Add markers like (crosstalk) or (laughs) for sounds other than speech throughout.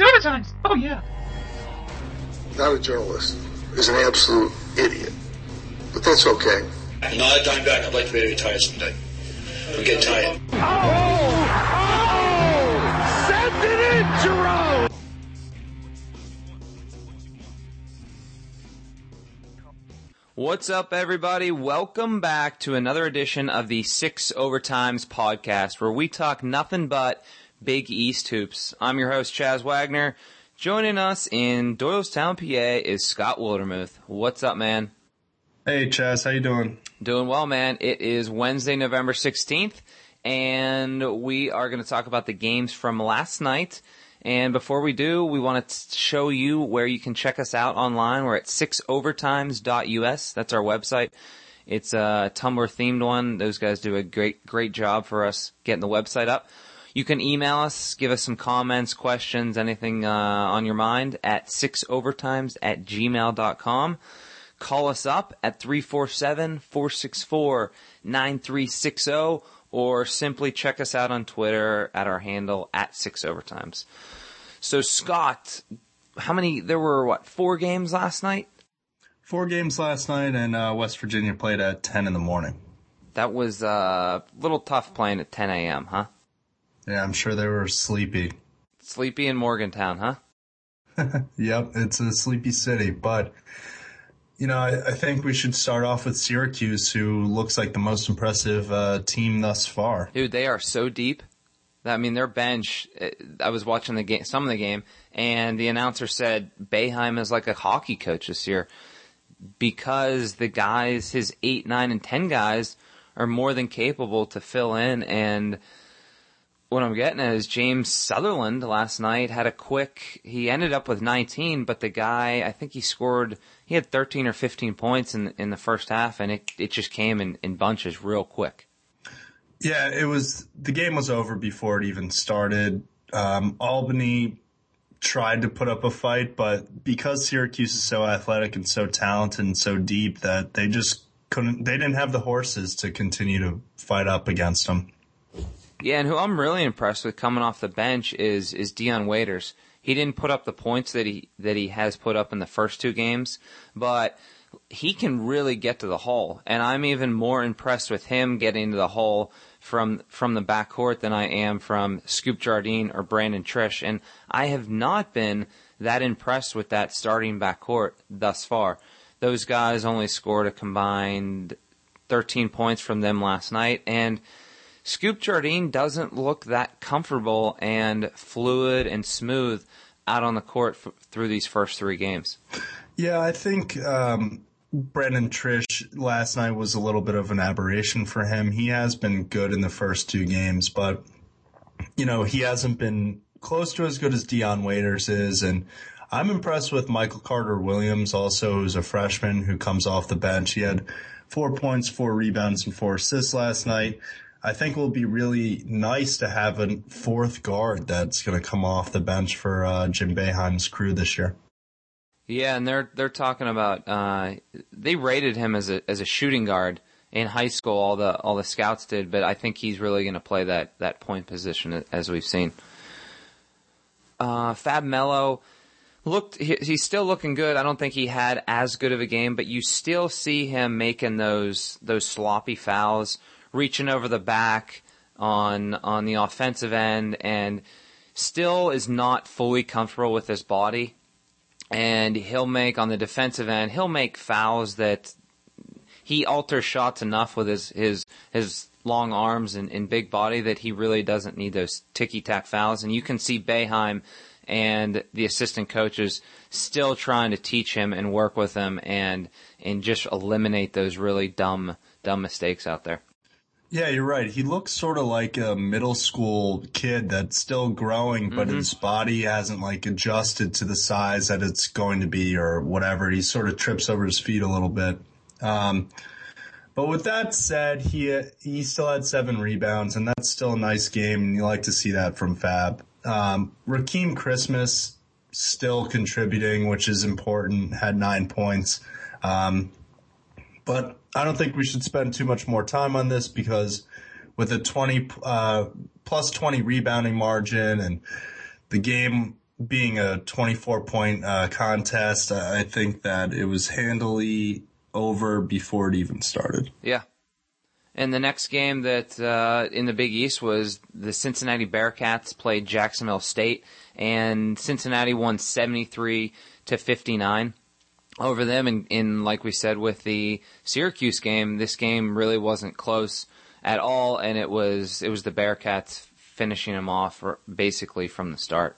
It's overtime. Oh yeah. Not a journalist is an absolute idiot, but that's okay. Another time back, I'd like to be retired someday. I'm getting tired. Oh! Oh! Send it in, Jerome! What's up, everybody? Welcome back to another edition of the Six Overtimes podcast, where we talk nothing but Big East hoops. I'm your host, Chas Wagner. Joining us in Doylestown, PA, is Scott Wildermuth. What's up, man? Hey, Chas, how you doing? Doing well, man. It is Wednesday, November 16th, and we are going to talk about the games from last night. And before we do, we want to show you where you can check us out online. We're at 6overtimes.us. That's our website. It's a Tumblr themed one. Those guys do a great, great job for us getting the website up. You can email us, give us some comments, questions, anything uh, on your mind at 6overtimes at gmail.com. Call us up at 347-464-9360 or simply check us out on Twitter at our handle at 6overtimes. So Scott, how many, there were what, four games last night? Four games last night and uh, West Virginia played at 10 in the morning. That was uh, a little tough playing at 10 a.m., huh? Yeah, I'm sure they were sleepy. Sleepy in Morgantown, huh? (laughs) yep, it's a sleepy city, but you know, I, I, think we should start off with Syracuse, who looks like the most impressive uh, team thus far. Dude, they are so deep. I mean, their bench. Eh, I was watching the game, some of the game, and the announcer said Boeheim is like a hockey coach this year because the guys, his eight, nine, and ten guys, are more than capable to fill in and what I'm getting is James Southerland last night had a quick, he ended up with 19, but the guy, I think he scored, he had 13 or 15 points in, in the first half and it, it just came in, in bunches real quick. Yeah, it was, the game was over before it even started. Um, Albany tried to put up a fight, but because Syracuse is so athletic and so talented and so deep that they just couldn't, they didn't have the horses to continue to fight up against them. Yeah, and who I'm really impressed with coming off the bench is is Dion Waiters. He didn't put up the points that he that he has put up in the first two games, but he can really get to the hole. And I'm even more impressed with him getting to the hole from from the backcourt than I am from Scoop Jardine or Brandon Triche, And I have not been that impressed with that starting backcourt thus far. Those guys only scored a combined 13 points from them last night, and Scoop Jardine doesn't look that comfortable and fluid and smooth out on the court f- through these first three games. Yeah, I think um, Brandon Triche last night was a little bit of an aberration for him. He has been good in the first two games, but you know he hasn't been close to as good as Dion Waiters is, and I'm impressed with Michael Carter Williams, also who's a freshman who comes off the bench. He had four points, four rebounds, and four assists last night. I think it will be really nice to have a fourth guard that's going to come off the bench for uh, Jim Boeheim's crew this year. Yeah, and they're they're talking about uh, they rated him as a as a shooting guard in high school. All the all the scouts did, but I think he's really going to play that that point position as we've seen. Uh, Fab Melo looked he, he's still looking good. I don't think he had as good of a game, but you still see him making those those sloppy fouls reaching over the back on on the offensive end and still is not fully comfortable with his body. And he'll make on the defensive end, he'll make fouls that he alters shots enough with his his his long arms and, and big body that he really doesn't need those ticky tack fouls. And you can see Boeheim and the assistant coaches still trying to teach him and work with him and and just eliminate those really dumb dumb mistakes out there. Yeah, you're right. He looks sort of like a middle school kid that's still growing, but mm-hmm. his body hasn't like adjusted to the size that it's going to be or whatever. He sort of trips over his feet a little bit. Um, but with that said, he he still had seven rebounds, and that's still a nice game, and you like to see that from Fab. Um, Rakeem Christmas still contributing, which is important. Had nine points, um, but I don't think we should spend too much more time on this because with a 20, uh, plus 20 rebounding margin and the game being a 24 point uh, contest, I think that it was handily over before it even started. Yeah. And the next game that uh, in the Big East was the Cincinnati Bearcats played Jacksonville State, and Cincinnati won 73 to 59 over them. And in like we said with the Syracuse game, this game really wasn't close at all, and it was it was the Bearcats finishing them off basically from the start.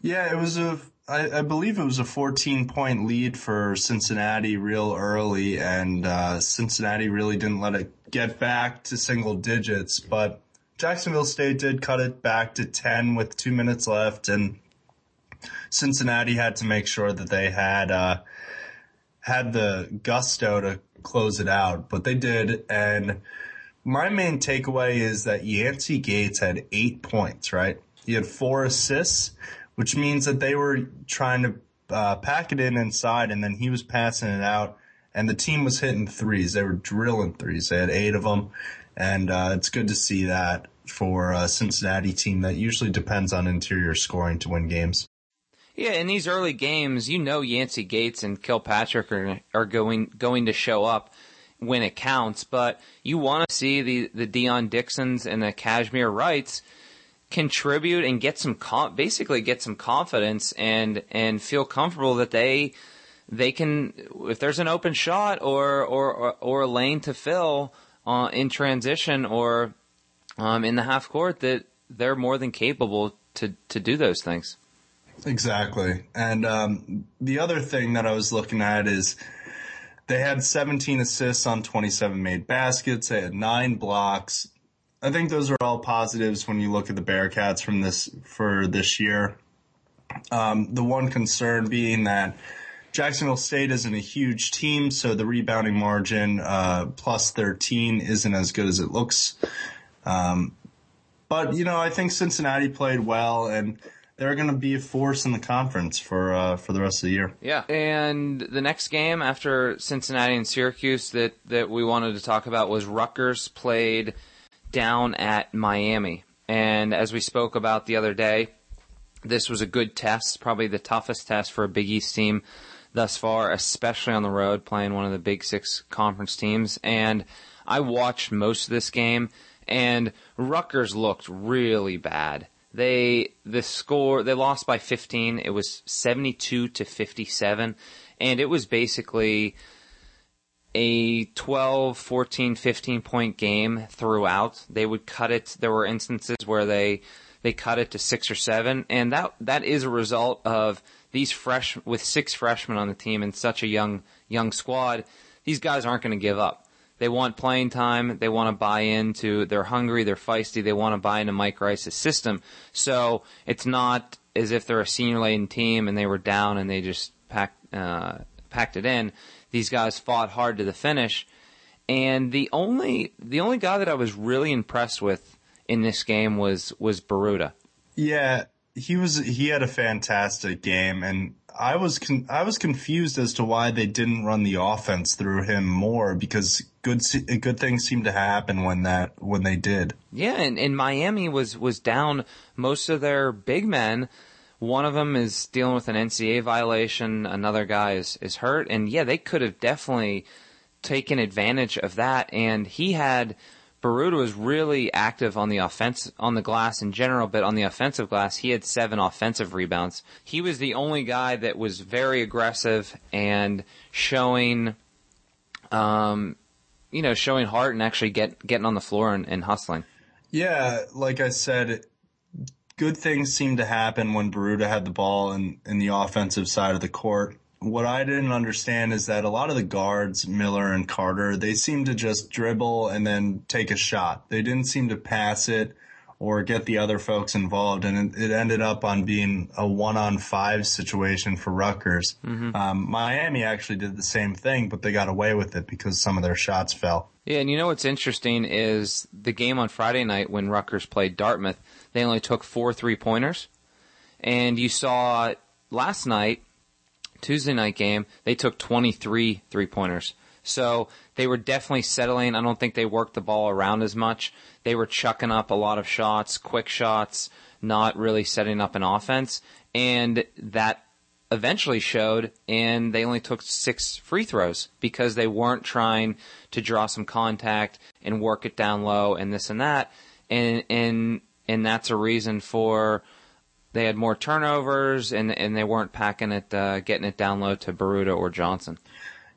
Yeah, it was a. I, I believe it was a 14 point lead for Cincinnati real early, and uh, Cincinnati really didn't let it get back to single digits. But Jacksonville State did cut it back to 10 with two minutes left, and Cincinnati had to make sure that they had uh, had the gusto to close it out, but they did, and my main takeaway is that Yancey Gates had eight points, right? He had four assists, which means that they were trying to uh, pack it in inside and then he was passing it out and the team was hitting threes. They were drilling threes. They had eight of them and uh, it's good to see that for a Cincinnati team that usually depends on interior scoring to win games. Yeah, in these early games, you know Yancey Gates and Kilpatrick are are going going to show up when it counts, but you want to see the, the Dion Dixons and the Cashmere Wrights contribute and get some com- basically get some confidence and and feel comfortable that they they can if there's an open shot or or or, or a lane to fill uh, in transition or um, in the half court that they're more than capable to to do those things. Exactly, and um, the other thing that I was looking at is they had 17 assists on 27 made baskets. They had nine blocks. I think those are all positives when you look at the Bearcats from this for this year. Um, the one concern being that Jacksonville State isn't a huge team, so the rebounding margin uh, plus 13 isn't as good as it looks. Um, but you know, I think Cincinnati played well, and they're going to be a force in the conference for uh, for the rest of the year. Yeah, and the next game after Cincinnati and Syracuse that that we wanted to talk about was Rutgers played down at Miami, and as we spoke about the other day, this was a good test, probably the toughest test for a Big East team thus far, especially on the road playing one of the Big Six conference teams. And I watched most of this game, and Rutgers looked really bad. They the score they lost by 15. It was 72 to 57 and it was basically a 12, 14, 15 point game throughout. They would cut it. There were instances where they they cut it to 6 or 7 and that that is a result of these fresh with six freshmen on the team and such a young young squad. These guys aren't going to give up. They want playing time. They want to buy into. They're hungry. They're feisty. They want to buy into Mike Rice's system. So it's not as if they're a senior laden team and they were down and they just packed uh, packed it in. These guys fought hard to the finish. And the only the only guy that I was really impressed with in this game was was Biruta. Yeah, he was he had a fantastic game and I was con- I was confused as to why they didn't run the offense through him more because good good things seemed to happen when that when they did. Yeah, and, and Miami was was down most of their big men. One of them is dealing with an NCAA violation. Another guy is is hurt, and yeah, they could have definitely taken advantage of that. And he had Biruta was really active on the offense on the glass in general, but on the offensive glass, he had seven offensive rebounds. He was the only guy that was very aggressive and showing, um, you know, showing heart and actually get getting on the floor and, and hustling. Yeah, like I said, good things seemed to happen when Biruta had the ball in, in the offensive side of the court what I didn't understand is that a lot of the guards, Miller and Carter, they seemed to just dribble and then take a shot. They didn't seem to pass it or get the other folks involved. And it, it ended up on being a one on five situation for Rutgers. Mm-hmm. Um, Miami actually did the same thing, but they got away with it because some of their shots fell. Yeah, and you know what's interesting is the game on Friday night when Rutgers played Dartmouth, they only took four three pointers. And you saw last night Tuesday night game, they took 23 three pointers. So they were definitely settling. I don't think they worked the ball around as much. They were chucking up a lot of shots, quick shots. not really setting up an offense, and that eventually showed and they only took six free throws because they weren't trying to draw some contact and work it down low and this and that and and and that's a reason for they had more turnovers and and they weren't packing it uh, getting it down low to Biruta or Johnson.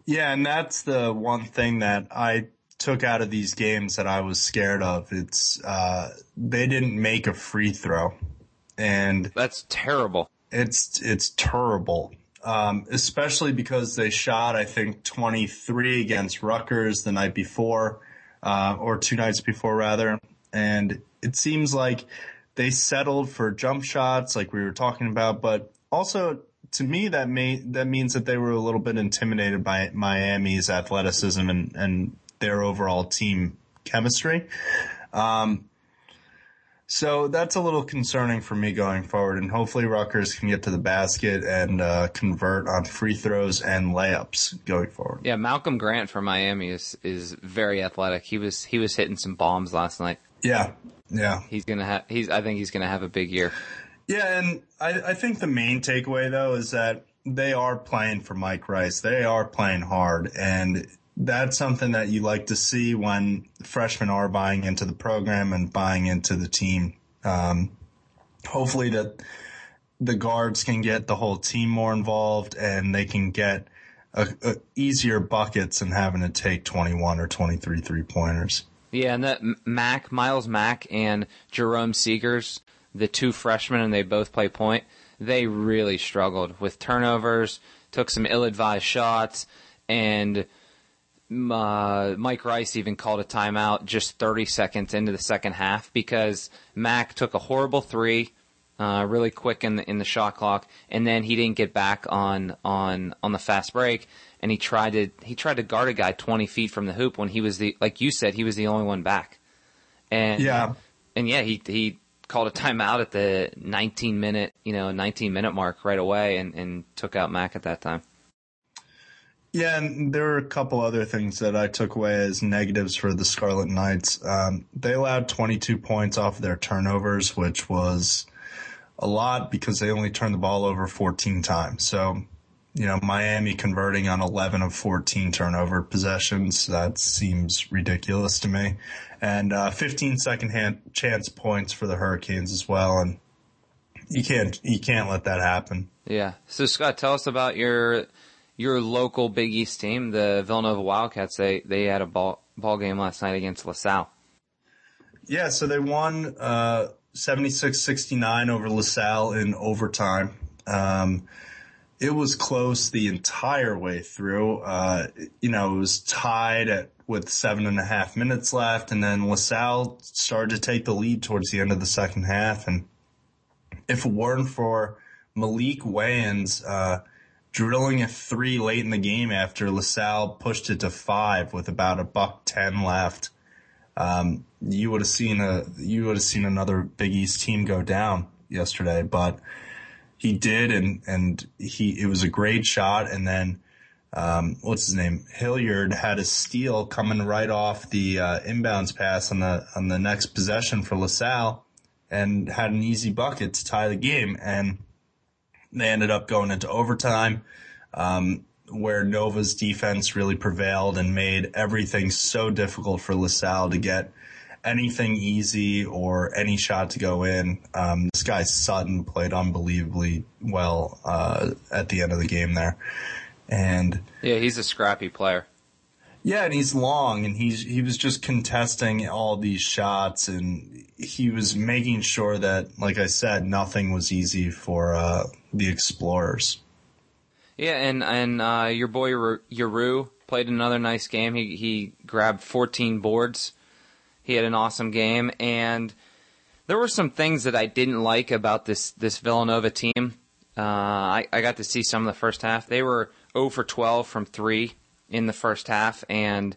Yeah, and that's the one thing that I took out of these games that I was scared of. It's uh, they didn't make a free throw, and that's terrible. It's it's terrible. Um, especially because they shot, I think, 23 against Rutgers the night before, uh, or two nights before rather. And it seems like they settled for jump shots like we were talking about, but also to me that may, that means that they were a little bit intimidated by Miami's athleticism and, and their overall team chemistry. Um, so that's a little concerning for me going forward, and hopefully Rutgers can get to the basket and uh, convert on free throws and layups going forward. Yeah, Malcolm Grant from Miami is is very athletic. He was he was hitting some bombs last night. Yeah, yeah. He's gonna have he's I think he's gonna have a big year. Yeah, and I, I think the main takeaway though is that they are playing for Mike Rice. They are playing hard, and that's something that you like to see when freshmen are buying into the program and buying into the team. Um, hopefully that the guards can get the whole team more involved and they can get a, a easier buckets than having to take 21 or 23 three pointers. Yeah, and that Mack, Myles Mack and Jerome Seagears, the two freshmen, and they both play point, they really struggled with turnovers, took some ill-advised shots, and uh, Mike Rice even called a timeout just 30 seconds into the second half because Mack took a horrible three, uh, really quick in the in the shot clock, and then he didn't get back on on on the fast break, and he tried to he tried to guard a guy 20 feet from the hoop when he was the like you said he was the only one back, and yeah, and yeah he he called a timeout at the 19 minute you know 19 minute mark right away and and took out Mack at that time. Yeah, and there are a couple other things that I took away as negatives for the Scarlet Knights. Um, they allowed 22 points off their turnovers, which was a lot because they only turned the ball over 14 times. So, you know, Miami converting on 11 of 14 turnover possessions, that seems ridiculous to me. And, uh, 15 second hand chance points for the Hurricanes as well. And you can't, you can't let that happen. Yeah. So Scott, tell us about your, your local Big East team, the Villanova Wildcats, they they had a ball ball game last night against LaSalle. Yeah, so they won uh 76-69 over LaSalle in overtime. Um, it was close the entire way through. Uh, you know, it was tied at with seven and a half minutes left, and then LaSalle started to take the lead towards the end of the second half. And if it weren't for Maalik Wayns, uh, drilling a three late in the game after LaSalle pushed it to five with about a buck ten left. Um, you would have seen a, you would have seen another Big East team go down yesterday, but he did and, and he, it was a great shot. And then, um, what's his name? Hilliard had a steal coming right off the, uh, inbounds pass on the, on the next possession for LaSalle and had an easy bucket to tie the game. And, they ended up going into overtime, um, where Nova's defense really prevailed and made everything so difficult for LaSalle to get anything easy or any shot to go in. Um, this guy Sutton played unbelievably well uh, at the end of the game there, and yeah, he's a scrappy player. Yeah, and he's long, and he's he was just contesting all these shots, and he was making sure that, like I said, nothing was easy for uh, the explorers. Yeah, and and uh, your boy Yarou played another nice game. He he grabbed 14 boards. He had an awesome game, and there were some things that I didn't like about this this Villanova team. Uh, I I got to see some of the first half. They were 0 for 12 from three in the first half, and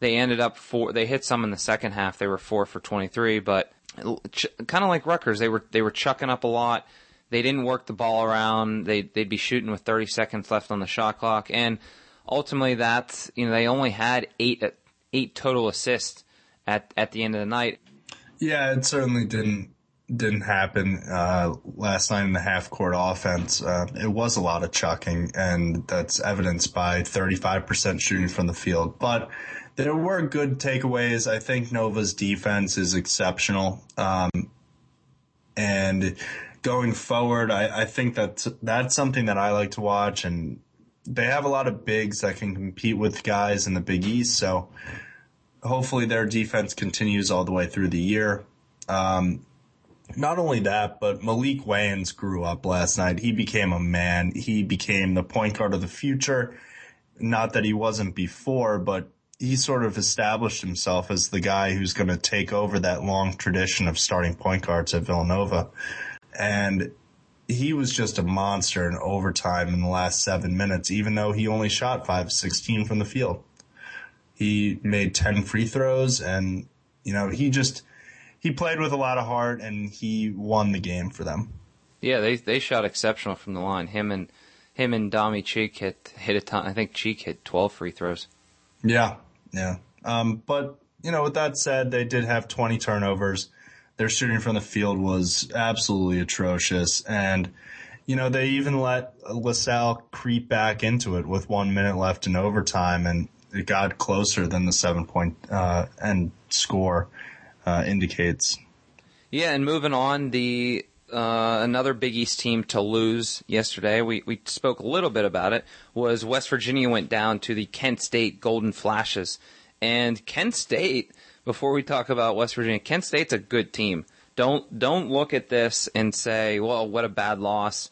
they ended up four. They hit some in the second half. They were four for 23, but ch- kind of like Rutgers, they were they were chucking up a lot they didn't work the ball around. They they'd be shooting with 30 seconds left on the shot clock, and ultimately that's you know they only had eight eight total assists at at the end of the night. Yeah, it certainly didn't didn't happen uh, last night in the half court offense. Uh, it was a lot of chucking, and that's evidenced by 35% shooting from the field. But there were good takeaways. I think Nova's defense is exceptional. Um, and going forward, I, I think that's, that's something that I like to watch. And they have a lot of bigs that can compete with guys in the Big East. So hopefully their defense continues all the way through the year. Um, not only that, but Maalik Wayns grew up last night. He became a man. He became the point guard of the future. Not that he wasn't before, but he sort of established himself as the guy who's going to take over that long tradition of starting point guards at Villanova. And he was just a monster in overtime in the last seven minutes, even though he only shot 5 16 from the field. He made 10 free throws and, you know, he just, he played with a lot of heart and he won the game for them. Yeah, they they shot exceptional from the line. Him and him and Dami Cheek hit hit a ton. I think Cheek hit 12 free throws. Yeah, yeah. Um, but you know, with that said, they did have 20 turnovers. Their shooting from the field was absolutely atrocious, and you know they even let LaSalle creep back into it with one minute left in overtime, and it got closer than the seven point uh, end score uh, indicates. Yeah, and moving on, the uh, another Big East team to lose yesterday. We we spoke a little bit about it. Was West Virginia went down to the Kent State Golden Flashes, and Kent State. Before we talk about West Virginia, Kent State's a good team. Don't don't look at this and say, "Well, what a bad loss."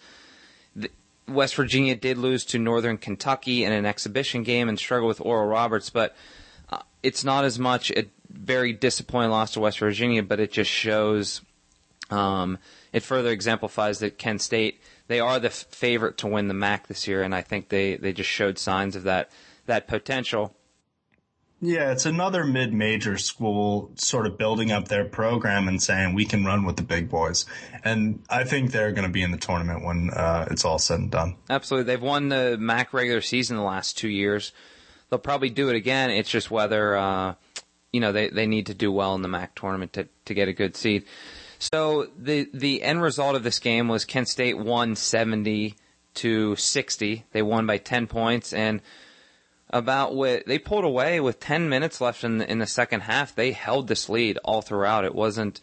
West Virginia did lose to Northern Kentucky in an exhibition game and struggle with Oral Roberts, but uh, it's not as much a very disappointing loss to West Virginia, but it just shows. Um, it further exemplifies that Kent State they are the f- favorite to win the MAC this year, and I think they they just showed signs of that that potential. Yeah, it's another mid-major school sort of building up their program and saying we can run with the big boys, and I think they're going to be in the tournament when uh, it's all said and done. Absolutely, they've won the MAC regular season the last two years. They'll probably do it again. It's just whether uh, you know they, they need to do well in the MAC tournament to, to get a good seed. So the the end result of this game was Kent State won seventy to sixty. They won by ten points and about what they pulled away with 10 minutes left in the, in the second half. They held this lead all throughout. It wasn't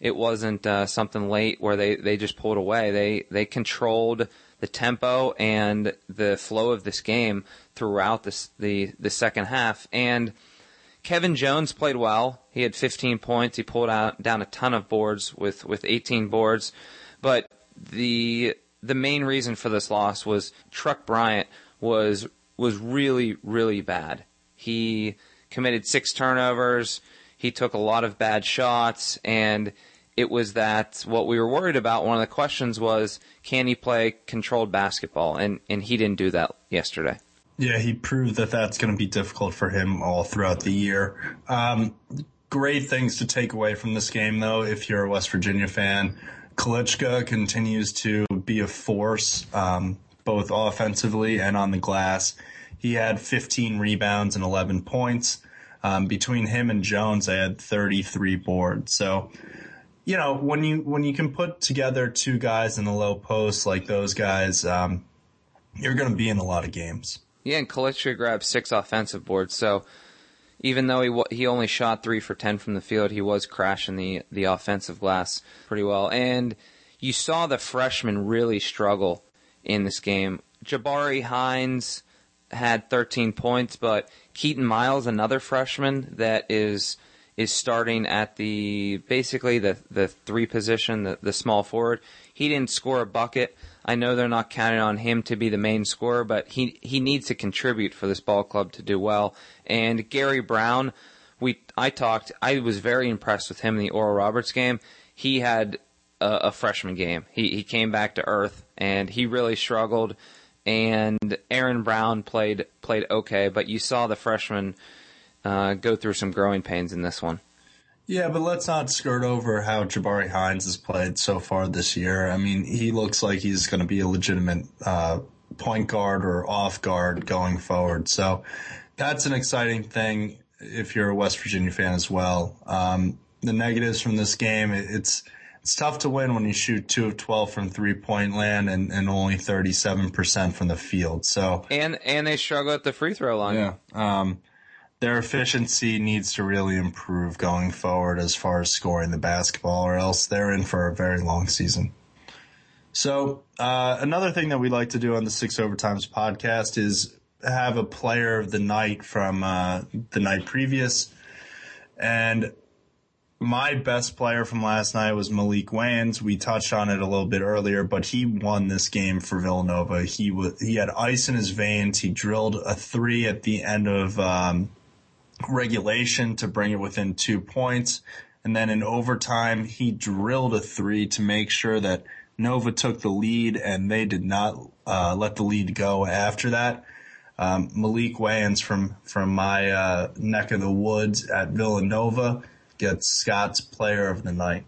it wasn't uh, something late where they, they just pulled away. They they controlled the tempo and the flow of this game throughout this the the second half. And Kevin Jones played well. He had 15 points. He pulled out down a ton of boards with with 18 boards. But the the main reason for this loss was Truck Bryant was was really, really bad. He committed six turnovers. He took a lot of bad shots and it was that what we were worried about. One of the questions was, can he play controlled basketball? And, and he didn't do that yesterday. Yeah, he proved that that's going to be difficult for him all throughout the year. Um, great things to take away from this game, though, if you're a West Virginia fan. Kalichka continues to be a force, um, both offensively and on the glass. He had 15 rebounds and 11 points. Um, between him and Jones, they had 33 boards. So, you know, when you when you can put together two guys in the low post like those guys, um, you're going to be in a lot of games. Yeah, and Kalichka grabbed six offensive boards. So even though he he only shot three for ten from the field, he was crashing the the offensive glass pretty well. And you saw the freshman really struggle in this game. Jabarie Hinds had 13 points, but Keaton Miles, another freshman that is is starting at the basically the the three position, the, the small forward. He didn't score a bucket. I know they're not counting on him to be the main scorer, but he he needs to contribute for this ball club to do well. And Gary Browne, we I talked. I was very impressed with him in the Oral Roberts game. He had a, a freshman game. He he came back to earth, and he really struggled. And Aaron Brown played played okay, but you saw the freshman uh, go through some growing pains in this one. Yeah, but let's not skirt over how Jabarie Hinds has played so far this year. I mean, he looks like he's going to be a legitimate uh, point guard or off guard going forward. So that's an exciting thing if you're a West Virginia fan as well. Um, the negatives from this game, it's it's tough to win when you shoot two of 12 from three point land and, and only 37% from the field. So, and, and they struggle at the free throw line. Yeah. Um, their efficiency needs to really improve going forward as far as scoring the basketball or else they're in for a very long season. So, uh, another thing that we like to do on the Six Overtimes podcast is have a player of the night from, uh, the night previous. And my best player from last night was Maalik Wayns. We touched on it a little bit earlier, but he won this game for Villanova. He was, he had ice in his veins. He drilled a three at the end of, um, regulation to bring it within two points. And then in overtime, he drilled a three to make sure that Nova took the lead and they did not, uh, let the lead go after that. Um, Maalik Wayns from, from my, uh, neck of the woods at Villanova gets Scott's player of the night.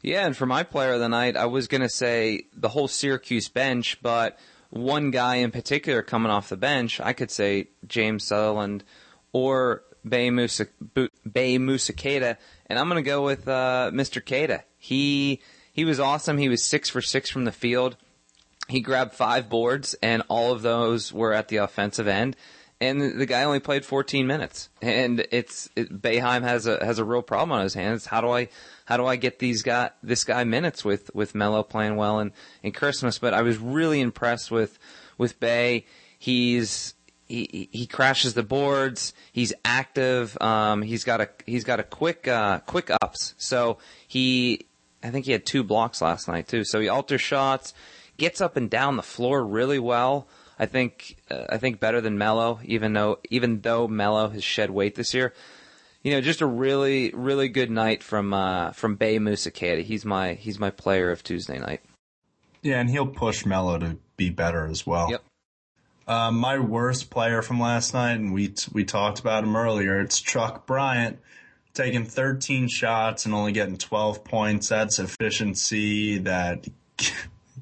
Yeah, and for my player of the night, I was going to say the whole Syracuse bench, but one guy in particular coming off the bench, I could say James Southerland or Baye Moussa, Keita, and I'm going to go with uh, Mr. Keita. He he was awesome. He was six for six from the field. He grabbed five boards, and all of those were at the offensive end. And the guy only played 14 minutes, and it's it, Boeheim has a has a real problem on his hands. How do I how do I get these guy this guy minutes with with Melo playing well and in Christmas? But I was really impressed with with Baye. He's he he crashes the boards. He's active. Um, he's got a he's got a quick uh, quick ups. So he I think he had two blocks last night too. So he alters shots, gets up and down the floor really well. I think uh, I think better than Melo, even though even though Melo has shed weight this year. You know, just a really really good night from uh, from Baye Moussa Keita. He's my he's my player of Tuesday night. Yeah, and he'll push Melo to be better as well. Yep. Uh, my worst player from last night, and we we talked about him earlier. It's Truck Bryant, taking 13 shots and only getting 12 points. That's efficiency that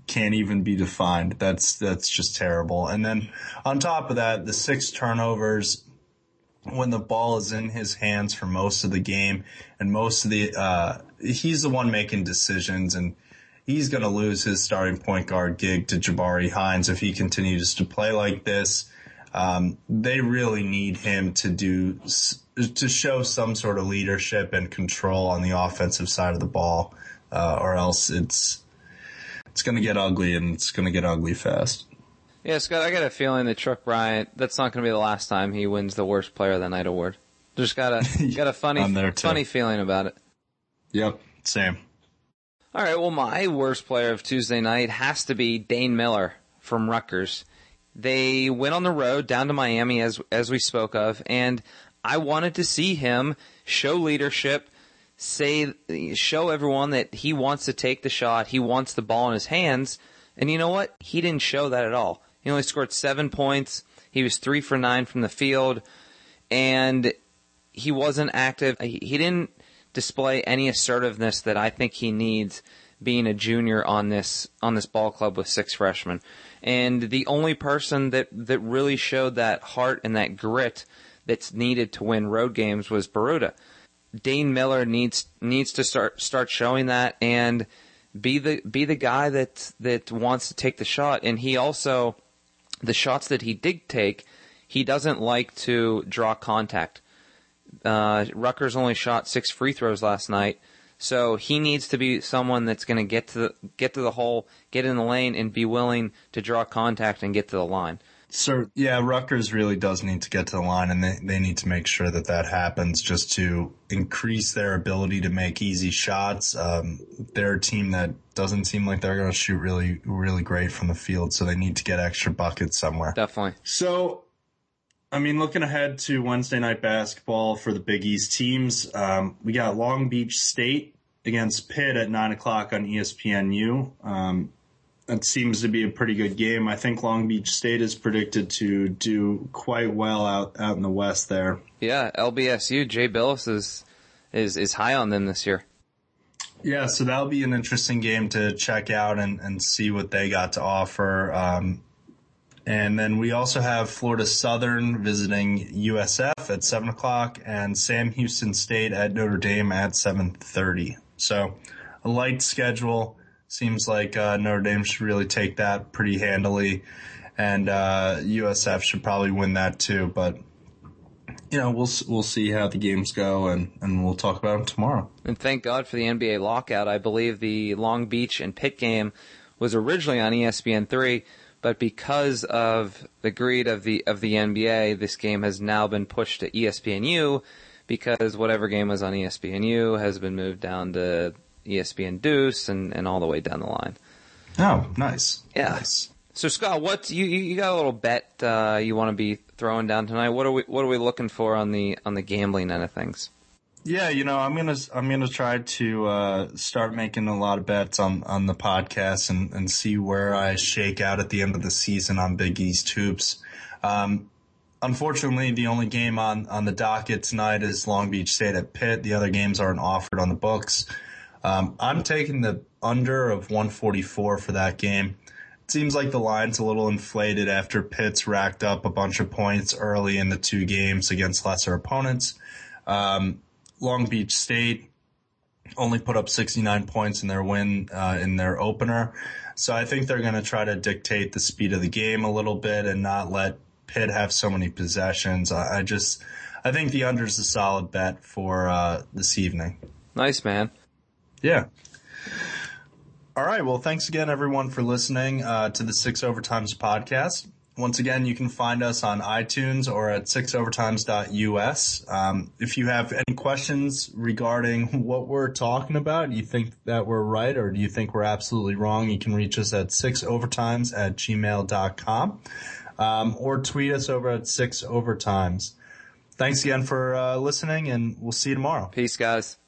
can't even be defined. That's that's just terrible. And then on top of that, the six turnovers when the ball is in his hands for most of the game, and most of the uh, he's the one making decisions and he's going to lose his starting point guard gig to Jabarie Hinds if he continues to play like this. Um, they really need him to do to show some sort of leadership and control on the offensive side of the ball, uh, or else it's it's going to get ugly and it's going to get ugly fast. Yeah, Scott, I got a feeling that Truck Bryant that's not going to be the last time he wins the worst player of the night award. Just got a (laughs) got a funny funny feeling about it. Yep, same. All right, well, my worst player of Tuesday night has to be Dane Miller from Rutgers. They went on the road down to Miami as as we spoke of, and I wanted to see him show leadership, say show everyone that he wants to take the shot, he wants the ball in his hands, and you know what? He didn't show that at all. He only scored seven points. He was three for nine from the field, and he wasn't active. He, didn't display any assertiveness that I think he needs being a junior on this on this ball club with six freshmen. And the only person that that really showed that heart and that grit that's needed to win road games was Biruta. Dane Miller needs needs to start start showing that and be the be the guy that that wants to take the shot. And he also the shots that he did take, he doesn't like to draw contact. Uh, Rutgers only shot six free throws last night, so he needs to be someone that's going to get to the get to the hole, get in the lane, and be willing to draw contact and get to the line. So yeah, Rutgers really does need to get to the line, and they they need to make sure that that happens just to increase their ability to make easy shots. Um, they're a team that doesn't seem like they're going to shoot really really great from the field, so they need to get extra buckets somewhere. Definitely. So I mean, looking ahead to Wednesday night basketball for the Big East teams, um, we got Long Beach State against Pitt at nine o'clock on ESPNU. Um, that seems to be a pretty good game. I think Long Beach State is predicted to do quite well out out in the West there. Yeah, LBSU Jay Bilas is is is high on them this year. Yeah, so that'll be an interesting game to check out and, and see what they got to offer. Um, and then we also have Florida Southern visiting USF at seven o'clock and Sam Houston State at Notre Dame at 7.30. So a light schedule. Seems like uh, Notre Dame should really take that pretty handily, and uh, USF should probably win that too. But you know, we'll we'll see how the games go, and and we'll talk about them tomorrow. And thank God for the NBA lockout. I believe the Long Beach and Pitt game was originally on ESPN three, but because of the greed of the of the NBA, this game has now been pushed to ESPNU because whatever game was on ESPNU has been moved down to ESPN Deuce and, and all the way down the line. Oh, nice. Yeah. Nice. So Scott, what you you got a little bet uh, you want to be throwing down tonight? What are we what are we looking for on the on the gambling end of things? Yeah, you know, I'm gonna I'm gonna try to uh, start making a lot of bets on on the podcast and and see where I shake out at the end of the season on Big East hoops. Um, unfortunately, the only game on on the docket tonight is Long Beach State at Pitt. The other games aren't offered on the books. Um, I'm taking the under of 144 for that game. It seems like the line's a little inflated after Pitt's racked up a bunch of points early in the two games against lesser opponents. Um, Long Beach State only put up 69 points in their win uh, in their opener. So I think they're going to try to dictate the speed of the game a little bit and not let Pitt have so many possessions. I, I just, I think the under is a solid bet for uh, this evening. Nice man. Yeah. All right. Well, thanks again, everyone, for listening uh, to the Six Overtimes podcast. Once again, you can find us on iTunes or at sixovertimes.us. Um, if you have any questions regarding (laughs) what we're talking about, you think that we're right or do you think we're absolutely wrong, you can reach us at sixovertimes at gmail.com um, or tweet us over at sixovertimes. Thanks again for uh, listening and we'll see you tomorrow. Peace, guys.